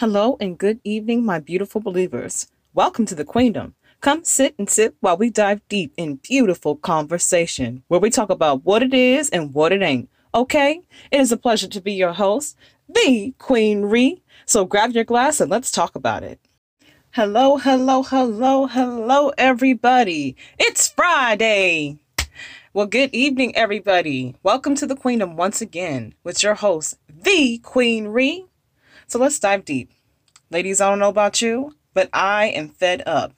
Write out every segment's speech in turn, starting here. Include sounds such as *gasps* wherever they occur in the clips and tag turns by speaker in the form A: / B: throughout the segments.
A: Hello and good evening, my beautiful believers. Welcome to the Queendom. Come sit and sip while we dive deep in beautiful conversation where we talk about what it is and what it ain't. Okay? It is a pleasure to be your host, the Queen Ree. So grab your glass and let's talk about it. Hello, hello, hello, hello, everybody. It's Friday. Well, good evening, everybody. Welcome to the Queendom once again with your host, the Queen Ree. So let's dive deep. Ladies, I don't know about you, but I am fed up.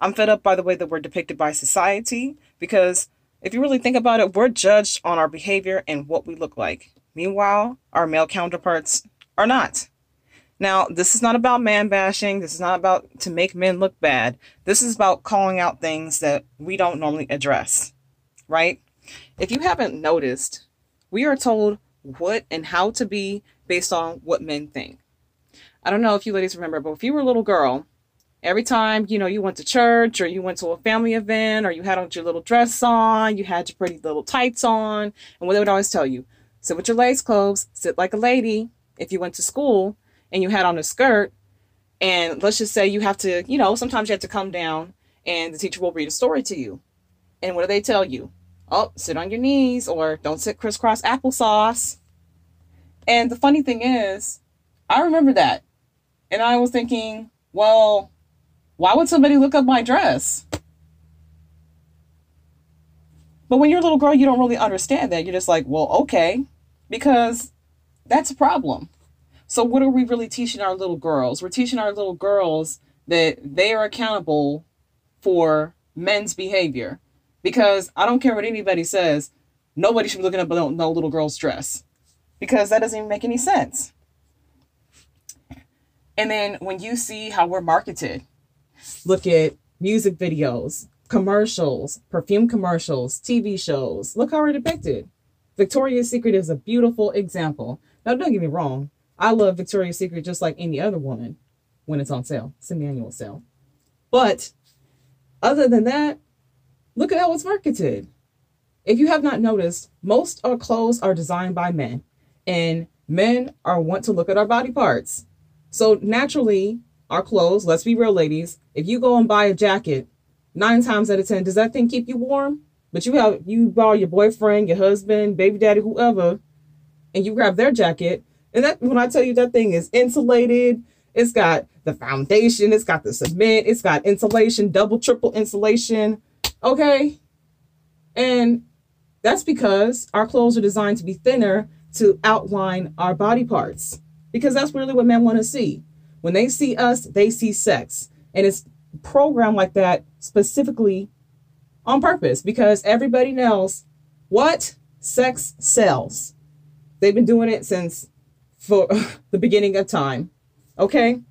A: I'm fed up by the way that we're depicted by society because if you really think about it, we're judged on our behavior and what we look like. Meanwhile, our male counterparts are not. Now, this is not about man bashing. This is not about to make men look bad. This is about calling out things that we don't normally address, right? If you haven't noticed, we are told what and how to be based on what men think. I don't know if you ladies remember, but if you were a little girl, every time, you know, you went to church or you went to a family event or you had on your little dress on, you had your pretty little tights on, and what they would always tell you, sit with your legs closed, sit like a lady. If you went to school and you had on a skirt, and let's just say you have to, you know, sometimes you have to come down and the teacher will read a story to you. And what do they tell you? Oh, sit on your knees or don't sit crisscross applesauce. And the funny thing is, I remember that. And I was thinking, well, why would somebody look up my dress? But when you're a little girl, you don't really understand that. You're just like, well, okay, because that's a problem. So, what are we really teaching our little girls? We're teaching our little girls that they are accountable for men's behavior. Because I don't care what anybody says, nobody should be looking up no, no little girl's dress because that doesn't even make any sense. And then when you see how we're marketed, look at music videos, commercials, perfume commercials, TV shows. Look how we're depicted. Victoria's Secret is a beautiful example. Now, don't get me wrong. I love Victoria's Secret just like any other woman when it's on sale, semi-annual sale. But other than that, look at how it's marketed. If you have not noticed, most our clothes are designed by men and men are want to look at our body parts. So naturally, our clothes, let's be real, ladies, if you go and buy a jacket, nine times out of ten, does that thing keep you warm? But you have you borrow your boyfriend, your husband, baby daddy, whoever, and you grab their jacket. And that when I tell you that thing is insulated, it's got the foundation, it's got the cement, it's got insulation, double, triple insulation. Okay. And that's because our clothes are designed to be thinner to outline our body parts because that's really what men want to see. When they see us, they see sex. And it's programmed like that specifically on purpose because everybody knows what sex sells. They've been doing it since for *laughs* the beginning of time. Okay?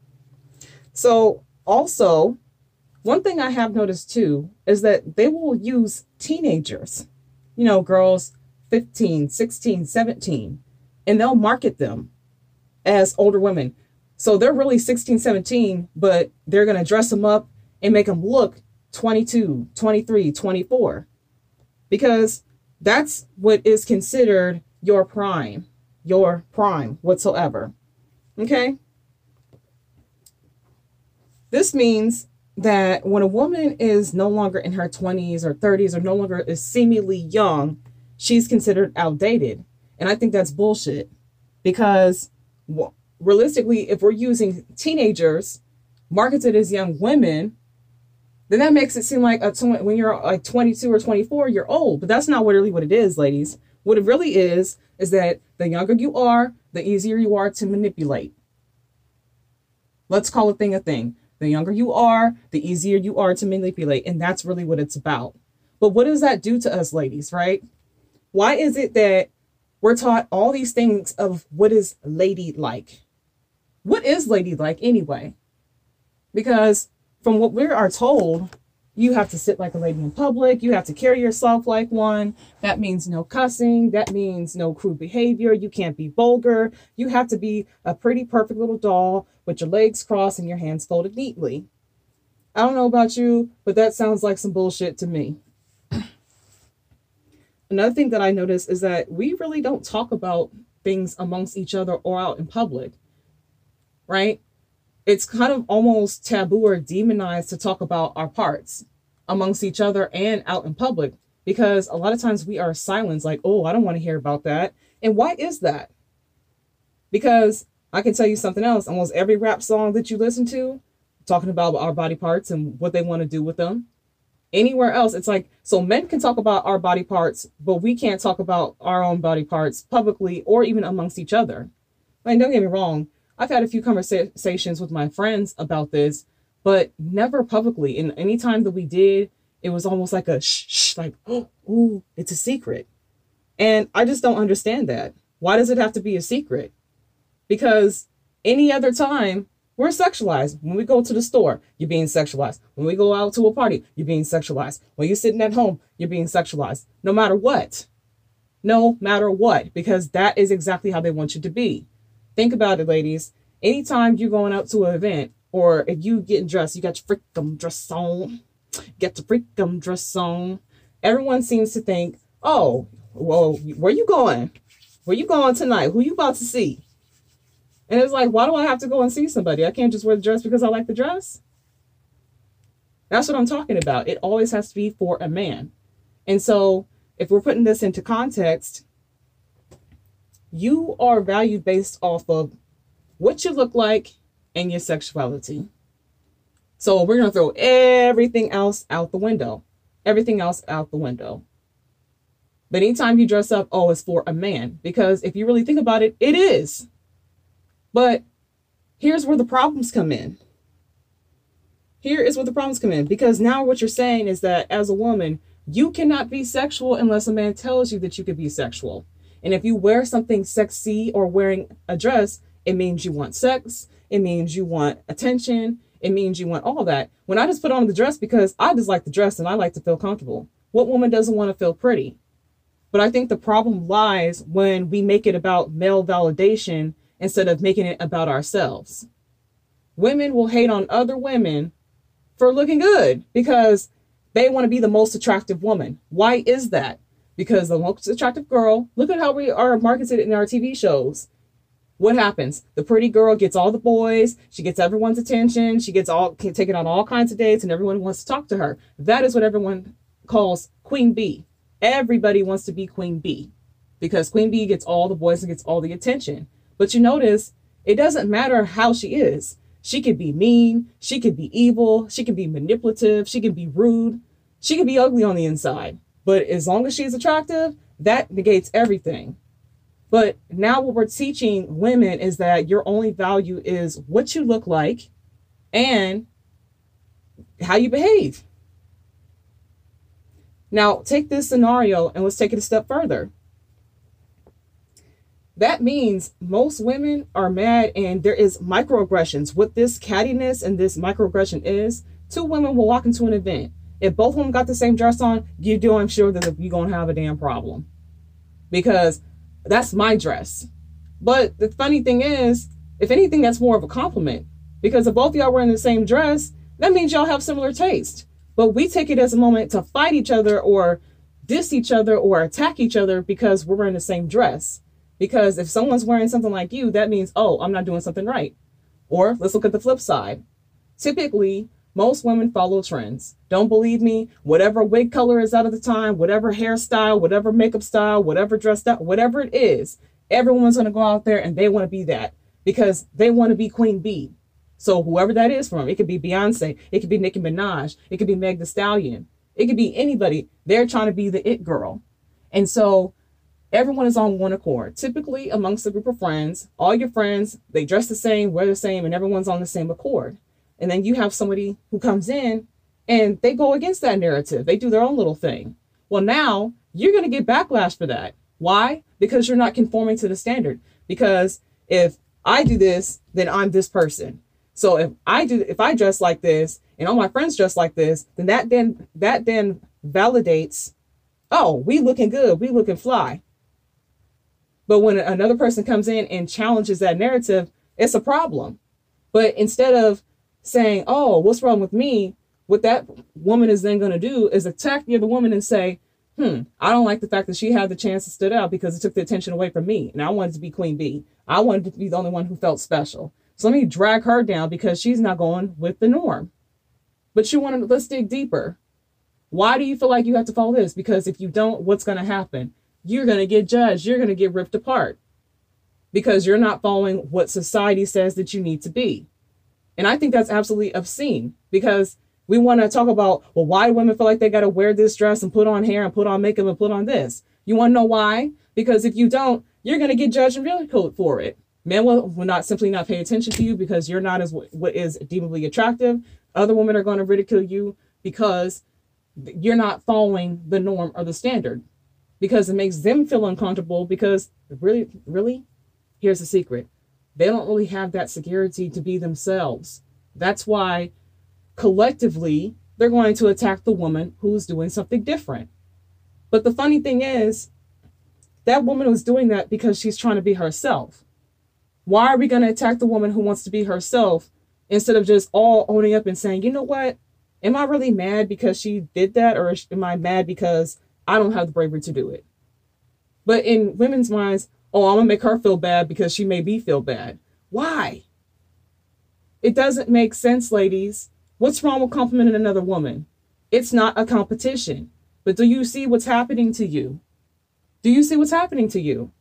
A: So, also, one thing I have noticed too is that they will use teenagers, you know, girls 15, 16, 17, and they'll market them as older women. So they're really 16, 17, but they're going to dress them up and make them look 22, 23, 24. Because that's what is considered your prime, your prime whatsoever. Okay? This means that when a woman is no longer in her 20s or 30s or no longer is seemingly young, she's considered outdated. And I think that's bullshit because well, realistically, if we're using teenagers marketed as young women, then that makes it seem like a tw- when you're like 22 or 24, you're old. But that's not really what it is, ladies. What it really is, is that the younger you are, the easier you are to manipulate. Let's call a thing a thing. The younger you are, the easier you are to manipulate. And that's really what it's about. But what does that do to us, ladies, right? Why is it that we're taught all these things of what is ladylike? What is ladylike anyway? Because from what we are told, you have to sit like a lady in public. You have to carry yourself like one. That means no cussing. That means no crude behavior. You can't be vulgar. You have to be a pretty perfect little doll with your legs crossed and your hands folded neatly. I don't know about you, but that sounds like some bullshit to me another thing that I notice is that we really don't talk about things amongst each other or out in public, right? it's kind of almost taboo or demonized to talk about our parts amongst each other and out in public because a lot of times we are silenced like oh i don't want to hear about that. And why is that? Because i can tell you something else. Almost every rap song that you listen to talking about our body parts and what they want to do with them anywhere else. It's like so men can talk about our body parts but we can't talk about our own body parts publicly or even amongst each other. I don't get me wrong i've had a few conversations with my friends about this but never publicly. And any time that we did it was almost like a shh, shh like oh *gasps* ooh, it's a secret. And i just don't understand that. Why does it have to be a secret? Because any other time we're sexualized. When we go to the store, you're being sexualized. When we go out to a party, you're being sexualized. When you're sitting at home, you're being sexualized. No matter what. No matter what, because that is exactly how they want you to be. Think about it, ladies. Anytime you're going out to an event or if you getting dressed, you got your freakum dress on, get the freakum dress on. Everyone seems to think, oh, well, where you going? Where you going tonight? Who you about to see? And it's like, why do I have to go and see somebody? I can't just wear the dress because I like the dress. That's what I'm talking about. It always has to be for a man. And so, if we're putting this into context, you are valued based off of what you look like and your sexuality. So, we're going to throw everything else out the window. Everything else out the window. But anytime you dress up, oh, it's for a man. Because if you really think about it, it is. But here's where the problems come in. Here is where the problems come in because now what you're saying is that as a woman, you cannot be sexual unless a man tells you that you could be sexual. And if you wear something sexy or wearing a dress, it means you want sex, it means you want attention, it means you want all that. When I just put on the dress because I just like the dress and I like to feel comfortable. What woman doesn't want to feel pretty? But I think the problem lies when we make it about male validation instead of making it about ourselves. Women will hate on other women for looking good because they want to be the most attractive woman. Why is that? Because the most attractive girl, look at how we are marketed in our TV shows. What happens? The pretty girl gets all the boys, she gets everyone's attention, she gets all taken on all kinds of dates, and everyone wants to talk to her. That is what everyone calls Queen Bee. Everybody wants to be Queen Bee because Queen Bee gets all the boys and gets all the attention. But you notice it doesn't matter how she is. She could be mean, she could be evil, she could be manipulative, she could be rude, she could be ugly on the inside. But as long as she's attractive, that negates everything. But now what we're teaching women is that your only value is what you look like and how you behave. Now, take this scenario and let's take it a step further that means most women are mad and there is microaggressions. What this cattiness and this microaggression is, two women will walk into an event. If both of them got the same dress on, you do, I'm sure that you're going to have a damn problem. Because that's my dress. But the funny thing is, if anything, that's more of a compliment. Because if both y'all wearing the same dress, that means y'all have similar taste. But we take it as a moment to fight each other or diss each other or attack each other because we're wearing the same dress. Because if someone's wearing something like you, that means, oh, I'm not doing something right. Or let's look at the flip side. Typically, most women follow trends. Don't believe me? Whatever wig color is out of the time, whatever hairstyle, whatever makeup style, whatever dress style, whatever it is, everyone's going to go out there and they want to be that because they want to be Queen Bee. So whoever that is from, it could be Beyonce, it could be Nicki Minaj, it could be Meg The Stallion, it could be anybody. They're trying to be the it girl. And so everyone is on one accord. Typically, amongst a group of friends, all your friends, they dress the same, wear the same, and everyone's on the same accord. And then you have somebody who comes in and they go against that narrative. They do their own little thing. Well, now you're going to get backlash for that. Why? Because you're not conforming to the standard. Because if I do this, then I'm this person. So if I do, if I dress like this and all my friends dress like this, then that then that then validates, oh, we looking good, we looking fly. But when another person comes in and challenges that narrative, it's a problem. But instead of saying, oh, what's wrong with me? What that woman is then going to do is attack the other woman and say, hmm, I don't like the fact that she had the chance to stood out because it took the attention away from me. And I wanted to be Queen Bee. I wanted to be the only one who felt special. So let me drag her down because she's not going with the norm. But you want to, let's dig deeper. Why do you feel like you have to follow this? Because if you don't, what's going to happen? You're going to get judged. You're going to get ripped apart because you're not following what society says that you need to be. And I think that's absolutely obscene because we want to talk about, well, why do women feel like they got to wear this dress and put on hair and put on makeup and put on this? You want to know why? Because if you don't, you're going to get judged and ridiculed for it. Men will, will not simply not pay attention to you because you're not as what is deemably attractive. Other women are going to ridicule you because you're not following the norm or the standard because it makes them feel uncomfortable because really, really, here's the secret. They don't really have that security to be themselves. That's why collectively they're going to attack the woman who's doing something different. But the funny thing is, that woman was doing that because she's trying to be herself. Why are we going to attack the woman who wants to be herself instead of just all owning up and saying, you know what? Am I really mad because she did that, or am I mad because I don't have the bravery to do it? But in women's minds, oh, I'm gonna make her feel bad because she made me feel bad. Why? It doesn't make sense, ladies. What's wrong with complimenting another woman? It's not a competition. But do you see what's happening to you? Do you see what's happening to you?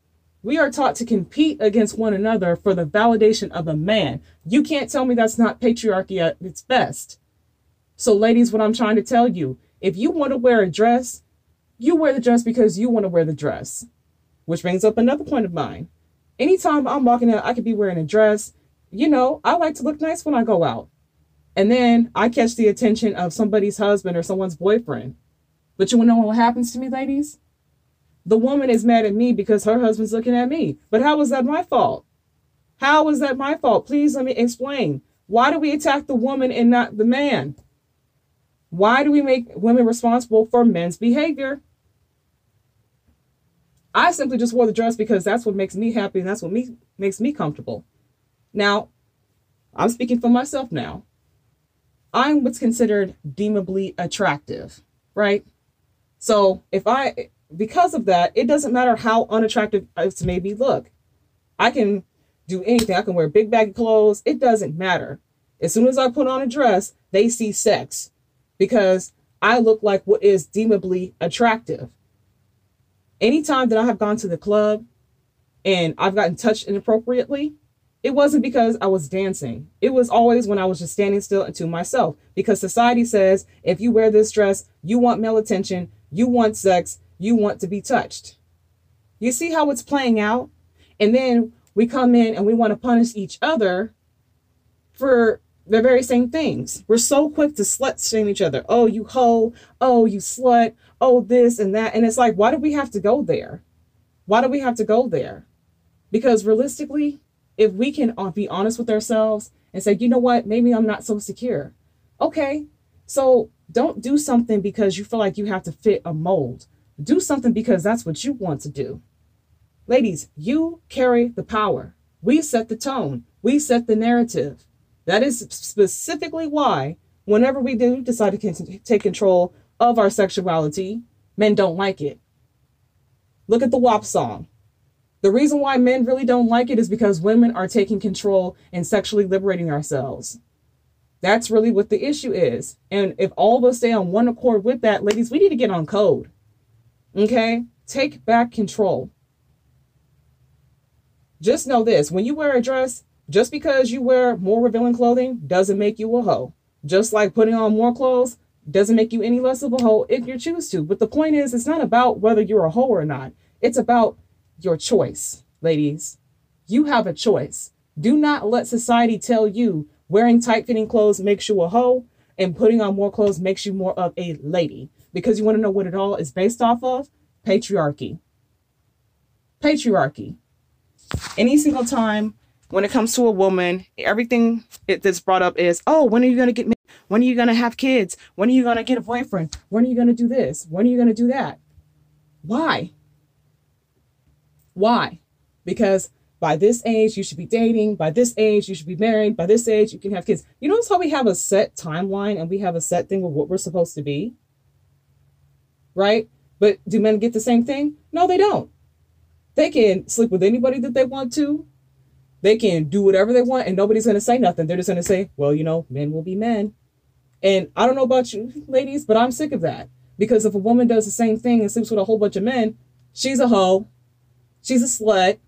A: We are taught to compete against one another for the validation of a man. You can't tell me that's not patriarchy at its best. So, ladies, what I'm trying to tell you if you want to wear a dress, you wear the dress because you want to wear the dress. Which brings up another point of mine. Anytime I'm walking out, I could be wearing a dress. You know, I like to look nice when I go out. And then I catch the attention of somebody's husband or someone's boyfriend. But you want to know what happens to me, ladies? The woman is mad at me because her husband's looking at me. But how was that my fault? How was that my fault? Please let me explain. Why do we attack the woman and not the man? Why do we make women responsible for men's behavior? I simply just wore the dress because that's what makes me happy and that's what me makes me comfortable. Now, I'm speaking for myself now. I'm what's considered deemably attractive, right? So if I, because of that, it doesn't matter how unattractive it may be look. I can do anything. I can wear big baggy clothes. It doesn't matter. As soon as I put on a dress, they see sex because I look like what is deemably attractive. Anytime that I have gone to the club and I've gotten touched inappropriately, it wasn't because I was dancing. It was always when I was just standing still and to myself because society says if you wear this dress, you want male attention, you want sex, you want to be touched. You see how it's playing out? And then we come in and we want to punish each other for the very same things. We're so quick to slut shame each other. Oh, you hoe. Oh, you slut. Oh, this and that. And it's like, why do we have to go there? Why do we have to go there? Because realistically, if we can uh, be honest with ourselves and say, you know what, maybe I'm not so secure. Okay, so don't do something because you feel like you have to fit a mold. Do something because that's what you want to do. Ladies, you carry the power. We set the tone. We set the narrative. That is specifically why, whenever we do decide to take control of our sexuality, men don't like it. Look at the WAP song. The reason why men really don't like it is because women are taking control and sexually liberating ourselves. That's really what the issue is. And if all of us stay on one accord with that, ladies, we need to get on code. Okay? Take back control. Just know this when you wear a dress, just because you wear more revealing clothing doesn't make you a hoe. Just like putting on more clothes doesn't make you any less of a hoe if you choose to. But the point is, it's not about whether you're a hoe or not. It's about your choice, ladies. You have a choice. Do not let society tell you wearing tight fitting clothes makes you a hoe and putting on more clothes makes you more of a lady. Because you want to know what it all is based off of? Patriarchy. Patriarchy. Any single time when it comes to a woman, everything that's brought up is, oh, when are you going to get married? When are you going to have kids? When are you going to get a boyfriend? When are you going to do this? When are you going to do that? Why? Why? Because by this age, you should be dating. By this age, you should be married. By this age, you can have kids. You notice how we have a set timeline and we have a set thing of what we're supposed to be? Right? But do men get the same thing? No, they don't. They can sleep with anybody that they want to they can do whatever they want and nobody's going to say nothing. They're just going to say, well, you know, men will be men. And I don't know about you ladies, but I'm sick of that. Because if a woman does the same thing and sleeps with a whole bunch of men, she's a hoe. She's a slut.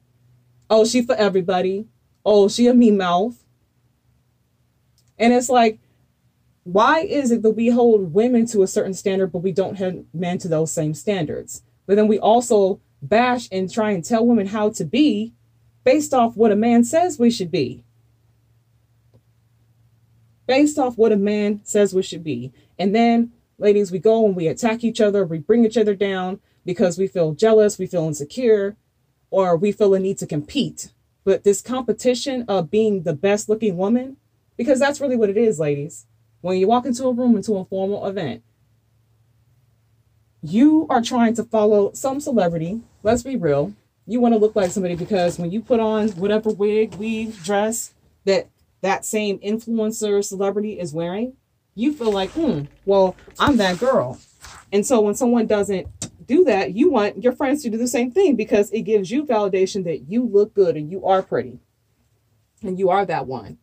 A: Oh, she for everybody. Oh, she a me mouth. And it's like, why is it that we hold women to a certain standard, but we don't have men to those same standards? But then we also bash and try and tell women how to be based off what a man says we should be. Based off what a man says we should be. And then, ladies, we go and we attack each other, we bring each other down because we feel jealous, we feel insecure, or we feel a need to compete. But this competition of being the best looking woman, because that's really what it is, ladies. When you walk into a room, into a formal event, you are trying to follow some celebrity. Let's be real. You want to look like somebody because when you put on whatever wig, weave, dress that that same influencer celebrity is wearing, you feel like, hmm, well, I'm that girl. And so when someone doesn't do that, you want your friends to do the same thing because it gives you validation that you look good and you are pretty and you are that one.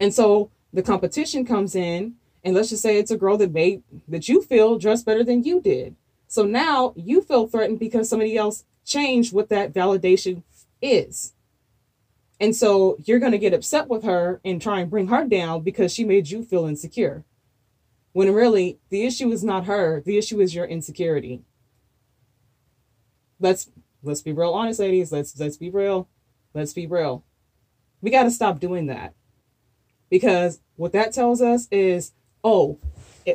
A: And so the competition comes in, and let's just say it's a girl that made that you feel dressed better than you did. So now you feel threatened because somebody else changed what that validation is. And so you're going to get upset with her and try and bring her down because she made you feel insecure. When really the issue is not her, the issue is your insecurity. Let's let's be real honest ladies, let's let's be real. Let's be real. We got to stop doing that. Because what that tells us is, oh,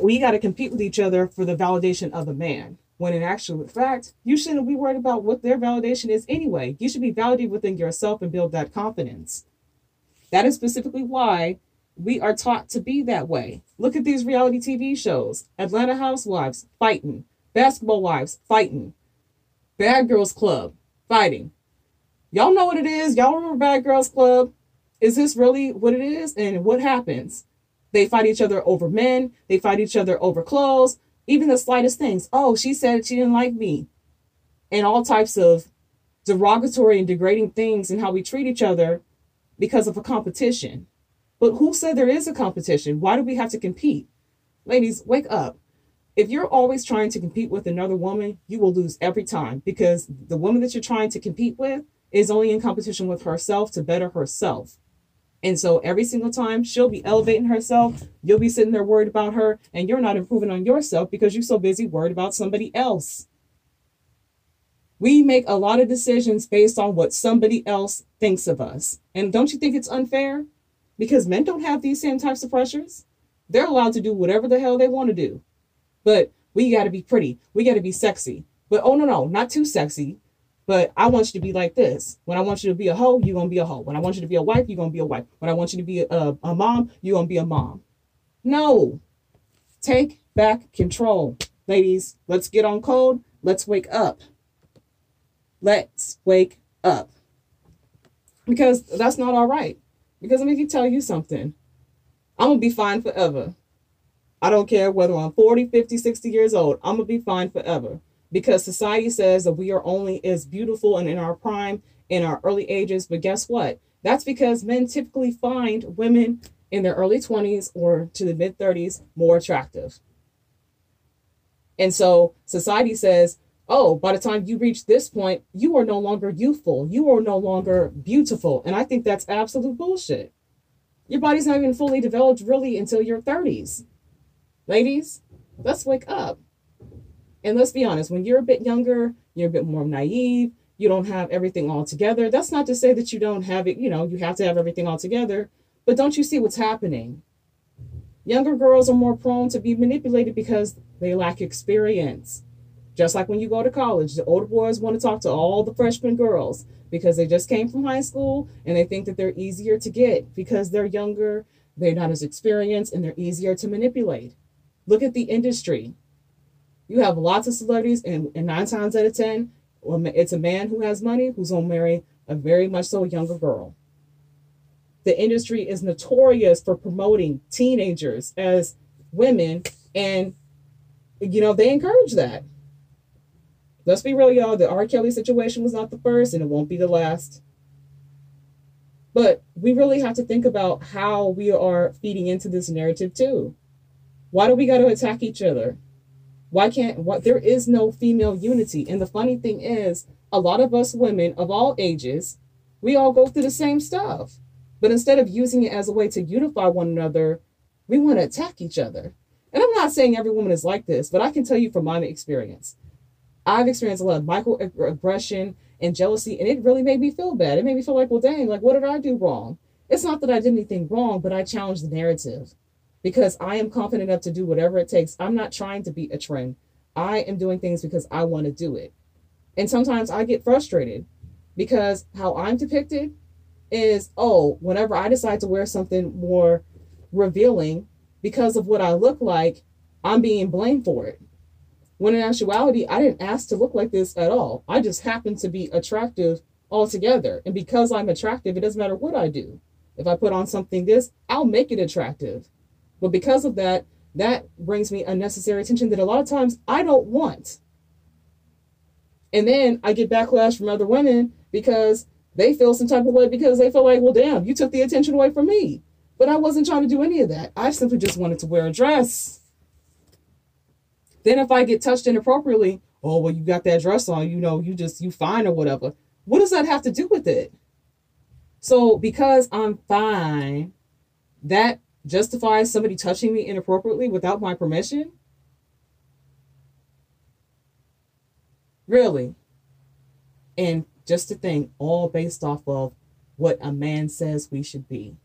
A: we got to compete with each other for the validation of a man. When in actual fact, you shouldn't be worried about what their validation is anyway. You should be validated within yourself and build that confidence. That is specifically why we are taught to be that way. Look at these reality TV shows Atlanta Housewives fighting, Basketball Wives fighting, Bad Girls Club fighting. Y'all know what it is. Y'all remember Bad Girls Club? Is this really what it is? And what happens? They fight each other over men, they fight each other over clothes, even the slightest things. Oh, she said she didn't like me. And all types of derogatory and degrading things and how we treat each other because of a competition. But who said there is a competition? Why do we have to compete? Ladies, wake up. If you're always trying to compete with another woman, you will lose every time because the woman that you're trying to compete with is only in competition with herself to better herself. And so every single time she'll be elevating herself, you'll be sitting there worried about her, and you're not improving on yourself because you're so busy worried about somebody else. We make a lot of decisions based on what somebody else thinks of us. And don't you think it's unfair? Because men don't have these same types of pressures. They're allowed to do whatever the hell they want to do. But we got to be pretty. We got to be sexy. But oh, no, no, not too sexy. But I want you to be like this. When I want you to be a hoe, you're going to be a hoe. When I want you to be a wife, you're going to be a wife. When I want you to be a, a mom, you're going to be a mom. No. Take back control. Ladies, let's get on code. Let's wake up. Let's wake up. Because that's not all right. Because let me tell you something. I'm going to be fine forever. I don't care whether I'm 40, 50, 60 years old. I'm going to be fine forever because society says that we are only as beautiful and in our prime in our early ages. But guess what? That's because men typically find women in their early 20s or to the mid 30s more attractive. And so society says, oh, by the time you reach this point, you are no longer youthful. You are no longer beautiful. And I think that's absolute bullshit. Your body's not even fully developed really until your 30s. Ladies, let's wake up. And let's be honest, when you're a bit younger, you're a bit more naive, you don't have everything all together. That's not to say that you don't have it, you know, you have to have everything all together. But don't you see what's happening? Younger girls are more prone to be manipulated because they lack experience. Just like when you go to college, the older boys want to talk to all the freshman girls because they just came from high school and they think that they're easier to get because they're younger, they're not as experienced, and they're easier to manipulate. Look at the industry. You have lots of celebrities, and, and nine times out of ten, it's a man who has money who's gonna marry a very much so younger girl. The industry is notorious for promoting teenagers as women, and you know they encourage that. Let's be real, y'all. The R. Kelly situation was not the first, and it won't be the last. But we really have to think about how we are feeding into this narrative too. Why do we got to attack each other? Why can't what there is no female unity? And the funny thing is, a lot of us women of all ages, we all go through the same stuff. But instead of using it as a way to unify one another, we want to attack each other. And I'm not saying every woman is like this, but I can tell you from my experience. I've experienced a lot of microaggression and jealousy, and it really made me feel bad. It made me feel like, well, dang, like, what did I do wrong? It's not that I did anything wrong, but I challenged the narrative because I am confident enough to do whatever it takes. I'm not trying to beat a trend. I am doing things because I want to do it. And sometimes I get frustrated because how I'm depicted is, oh, whenever I decide to wear something more revealing because of what I look like, I'm being blamed for it. When in actuality, I didn't ask to look like this at all. I just happen to be attractive altogether. And because I'm attractive, it doesn't matter what I do. If I put on something this, I'll make it attractive. But because of that, that brings me unnecessary attention that a lot of times I don't want. And then I get backlash from other women because they feel some type of way because they feel like, well, damn, you took the attention away from me. But I wasn't trying to do any of that. I simply just wanted to wear a dress. Then if I get touched inappropriately, oh well, you got that dress on, you know, you just you fine or whatever. What does that have to do with it? So because I'm fine, that justifies somebody touching me inappropriately without my permission? Really? And just to think, all based off of what a man says we should be.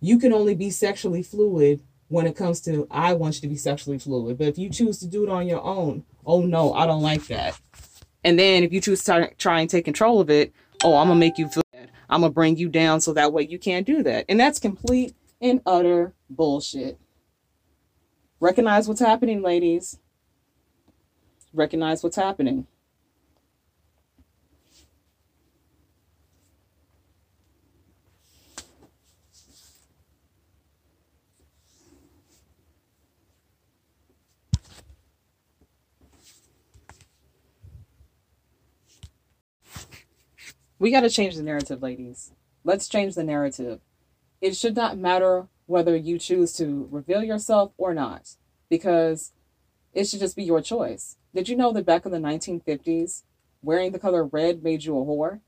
A: You can only be sexually fluid when it comes to I want you to be sexually fluid. But if you choose to do it on your own, oh no, I don't like that. And then if you choose to try and take control of it, oh, I'm gonna make you feel I'm gonna bring you down so that way you can't do that. And that's complete and utter bullshit. Recognize what's happening, ladies. Recognize what's happening. We got to change the narrative, ladies. Let's change the narrative. It should not matter whether you choose to reveal yourself or not, because it should just be your choice. Did you know that back in the 1950s, wearing the color red made you a whore?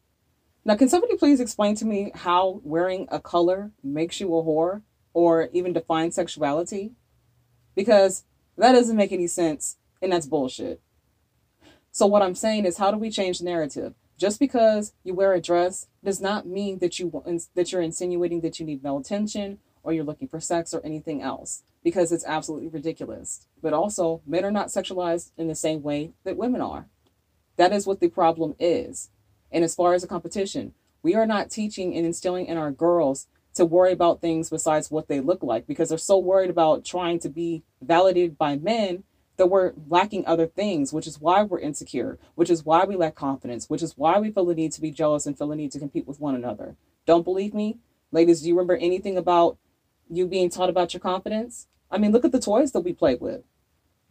A: Now, can somebody please explain to me how wearing a color makes you a whore or even define sexuality? Because that doesn't make any sense and that's bullshit. So, what I'm saying is, how do we change the narrative? Just because you wear a dress does not mean that you that you're insinuating that you need male attention or you're looking for sex or anything else because it's absolutely ridiculous. But also, men are not sexualized in the same way that women are. That is what the problem is. And as far as a competition, we are not teaching and instilling in our girls to worry about things besides what they look like because they're so worried about trying to be validated by men that we're lacking other things, which is why we're insecure, which is why we lack confidence, which is why we feel the need to be jealous and feel the need to compete with one another. Don't believe me? Ladies, do you remember anything about you being taught about your confidence? I mean, look at the toys that we play with.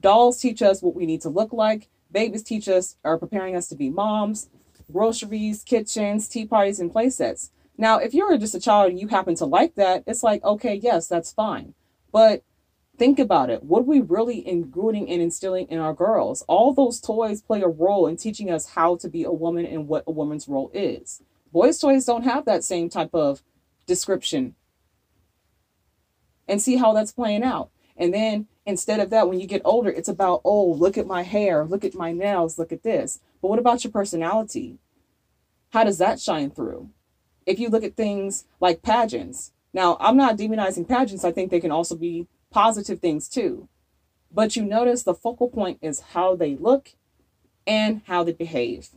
A: Dolls teach us what we need to look like. Babies teach us, are preparing us to be moms. Groceries, kitchens, tea parties, and play sets. Now, if you're just a child and you happen to like that, it's like, okay, yes, that's fine. But Think about it. What are we really including and instilling in our girls? All those toys play a role in teaching us how to be a woman and what a woman's role is. Boys' toys don't have that same type of description. And see how that's playing out. And then instead of that, when you get older, it's about, oh, look at my hair, look at my nails, look at this. But what about your personality? How does that shine through? If you look at things like pageants, now I'm not demonizing pageants, I think they can also be positive things too. But you notice the focal point is how they look and how they behave.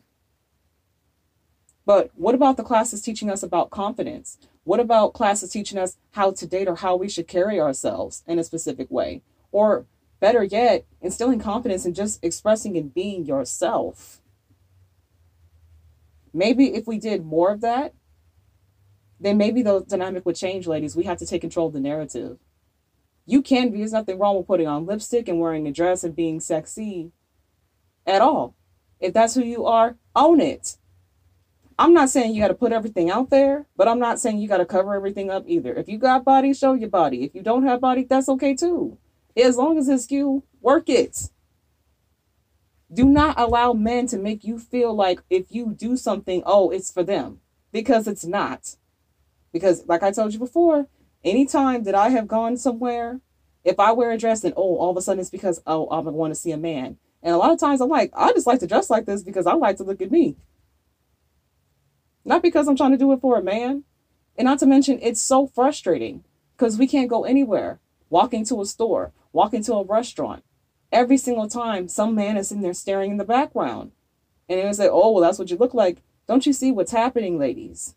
A: But what about the classes teaching us about confidence? What about classes teaching us how to date or how we should carry ourselves in a specific way? Or better yet, instilling confidence in just expressing and being yourself. Maybe if we did more of that, then maybe the dynamic would change, ladies. We have to take control of the narrative. You can be, there's nothing wrong with putting on lipstick and wearing a dress and being sexy at all. If that's who you are, own it. I'm not saying you got to put everything out there, but I'm not saying you got to cover everything up either. If you got body, show your body. If you don't have body, that's okay too. As long as it's you, work it. Do not allow men to make you feel like if you do something, oh, it's for them, because it's not. Because, like I told you before, anytime that I have gone somewhere, if I wear a dress and oh, all of a sudden it's because, oh, I want to see a man. And a lot of times I'm like, I just like to dress like this because I like to look at me. Not because I'm trying to do it for a man. And not to mention, it's so frustrating because we can't go anywhere. Walk into a store, walk into a restaurant. Every single time, some man is in there staring in the background. And they say, oh, well, that's what you look like. Don't you see what's happening, ladies?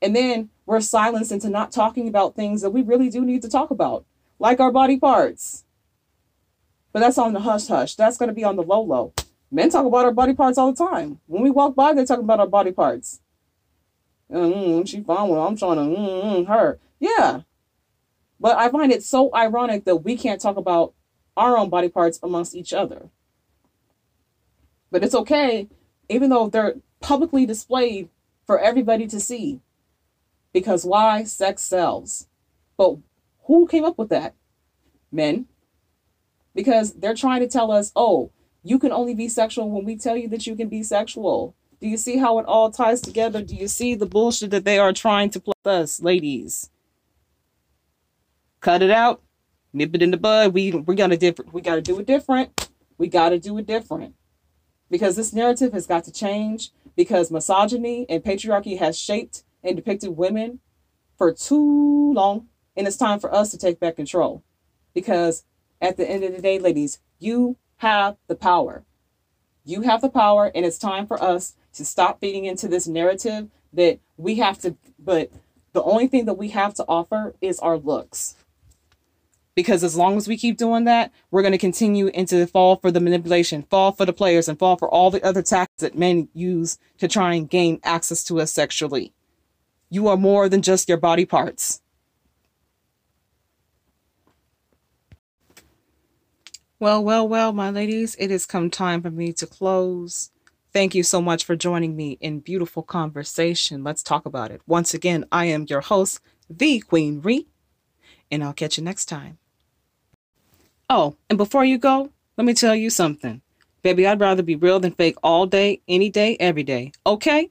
A: And then we're silenced into not talking about things that we really do need to talk about, like our body parts. But that's on the hush hush. That's going to be on the low low. Men talk about our body parts all the time. When we walk by, they talk about our body parts. Mm, she fine one. I'm trying to mm, mm, her. Yeah. But I find it so ironic that we can't talk about our own body parts amongst each other. But it's okay, even though they're publicly displayed for everybody to see. Because why? Sex sells. But who came up with that? Men. Because they're trying to tell us, oh, you can only be sexual when we tell you that you can be sexual. Do you see how it all ties together? Do you see the bullshit that they are trying to play us, ladies? Cut it out. Nip it in the bud. We we gotta different. We gotta do it different. We gotta do it different. Because this narrative has got to change. Because misogyny and patriarchy has shaped and depicted women for too long. And it's time for us to take back control. Because at the end of the day, ladies, you have the power. You have the power, and it's time for us to stop feeding into this narrative that we have to, but the only thing that we have to offer is our looks. Because as long as we keep doing that, we're going to continue into the fall for the manipulation, fall for the players, and fall for all the other tactics that men use to try and gain access to us sexually. You are more than just your body parts. Well, well, well, my ladies, it has come time for me to close. Thank you so much for joining me in beautiful conversation. Let's talk about it. Once again, I am your host, the Queen Ree, and I'll catch you next time. Oh, and before you go, let me tell you something. Baby, I'd rather be real than fake all day, any day, every day. Okay?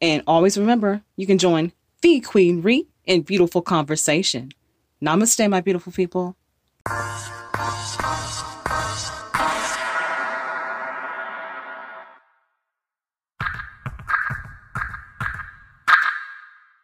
A: And always remember, you can join the Queen Ree in beautiful conversation. Namaste, my beautiful people.